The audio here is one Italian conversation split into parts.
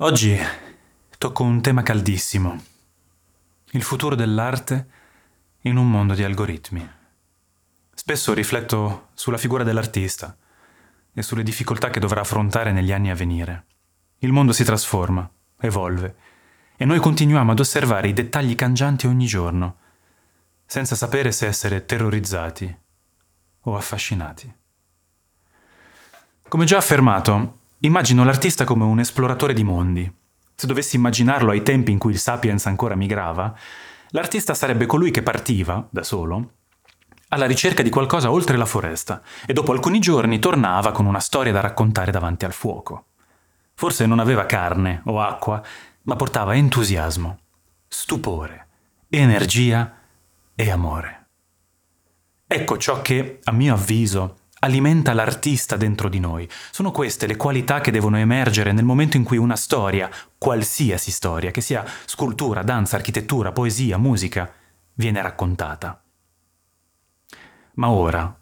Oggi tocco un tema caldissimo. Il futuro dell'arte in un mondo di algoritmi. Spesso rifletto sulla figura dell'artista e sulle difficoltà che dovrà affrontare negli anni a venire. Il mondo si trasforma, evolve, e noi continuiamo ad osservare i dettagli cangianti ogni giorno, senza sapere se essere terrorizzati o affascinati. Come già affermato, Immagino l'artista come un esploratore di mondi. Se dovessi immaginarlo ai tempi in cui il Sapiens ancora migrava, l'artista sarebbe colui che partiva, da solo, alla ricerca di qualcosa oltre la foresta e dopo alcuni giorni tornava con una storia da raccontare davanti al fuoco. Forse non aveva carne o acqua, ma portava entusiasmo, stupore, energia e amore. Ecco ciò che, a mio avviso, alimenta l'artista dentro di noi. Sono queste le qualità che devono emergere nel momento in cui una storia, qualsiasi storia, che sia scultura, danza, architettura, poesia, musica, viene raccontata. Ma ora,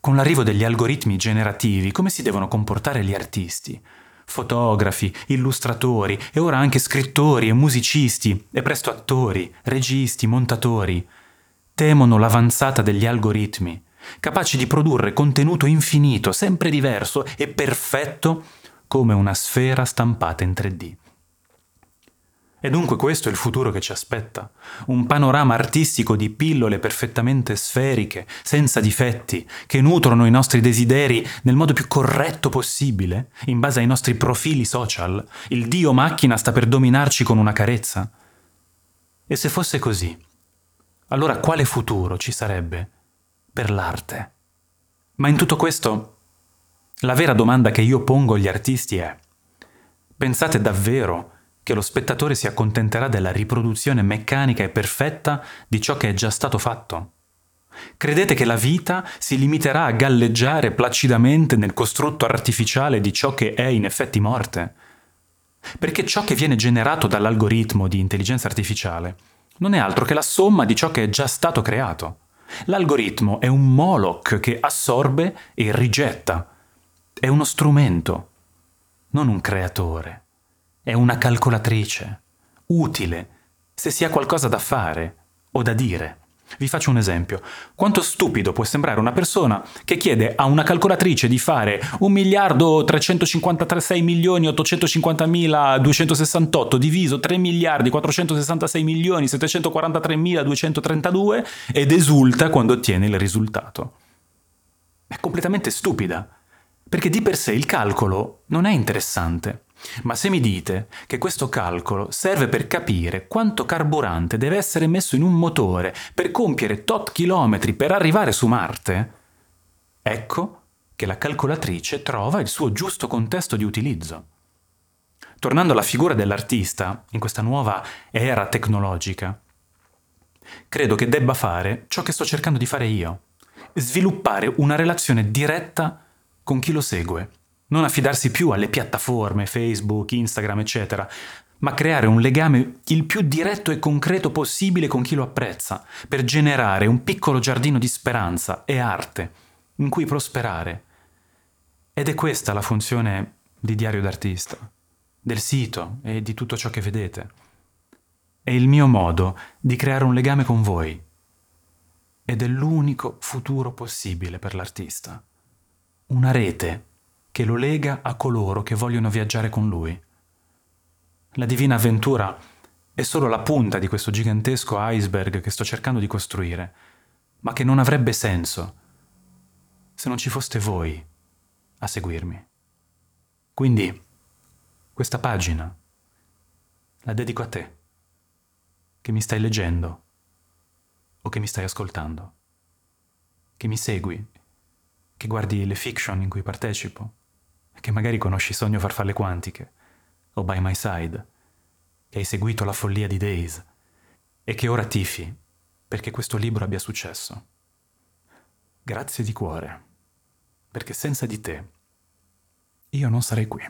con l'arrivo degli algoritmi generativi, come si devono comportare gli artisti? Fotografi, illustratori e ora anche scrittori e musicisti e presto attori, registi, montatori. Temono l'avanzata degli algoritmi capaci di produrre contenuto infinito, sempre diverso e perfetto come una sfera stampata in 3D. E dunque questo è il futuro che ci aspetta, un panorama artistico di pillole perfettamente sferiche, senza difetti, che nutrono i nostri desideri nel modo più corretto possibile, in base ai nostri profili social. Il dio macchina sta per dominarci con una carezza. E se fosse così, allora quale futuro ci sarebbe per l'arte. Ma in tutto questo, la vera domanda che io pongo agli artisti è, pensate davvero che lo spettatore si accontenterà della riproduzione meccanica e perfetta di ciò che è già stato fatto? Credete che la vita si limiterà a galleggiare placidamente nel costrutto artificiale di ciò che è in effetti morte? Perché ciò che viene generato dall'algoritmo di intelligenza artificiale non è altro che la somma di ciò che è già stato creato. L'algoritmo è un Moloch che assorbe e rigetta. È uno strumento, non un creatore. È una calcolatrice, utile, se si ha qualcosa da fare o da dire. Vi faccio un esempio. Quanto stupido può sembrare una persona che chiede a una calcolatrice di fare 1 miliardo 356 milioni 850 mila 268 diviso 3 miliardi 466 milioni 743 mila 232 ed esulta quando ottiene il risultato. È completamente stupida, perché di per sé il calcolo non è interessante. Ma se mi dite che questo calcolo serve per capire quanto carburante deve essere messo in un motore per compiere tot chilometri per arrivare su Marte, ecco che la calcolatrice trova il suo giusto contesto di utilizzo. Tornando alla figura dell'artista in questa nuova era tecnologica, credo che debba fare ciò che sto cercando di fare io, sviluppare una relazione diretta con chi lo segue non affidarsi più alle piattaforme, Facebook, Instagram, eccetera, ma creare un legame il più diretto e concreto possibile con chi lo apprezza, per generare un piccolo giardino di speranza e arte in cui prosperare. Ed è questa la funzione di Diario d'Artista, del sito e di tutto ciò che vedete. È il mio modo di creare un legame con voi. Ed è l'unico futuro possibile per l'artista. Una rete che lo lega a coloro che vogliono viaggiare con lui. La divina avventura è solo la punta di questo gigantesco iceberg che sto cercando di costruire, ma che non avrebbe senso se non ci foste voi a seguirmi. Quindi, questa pagina la dedico a te, che mi stai leggendo o che mi stai ascoltando, che mi segui, che guardi le fiction in cui partecipo che magari conosci Sogno Farfalle Quantiche o By My Side, che hai seguito la follia di Days e che ora tifi perché questo libro abbia successo. Grazie di cuore, perché senza di te io non sarei qui.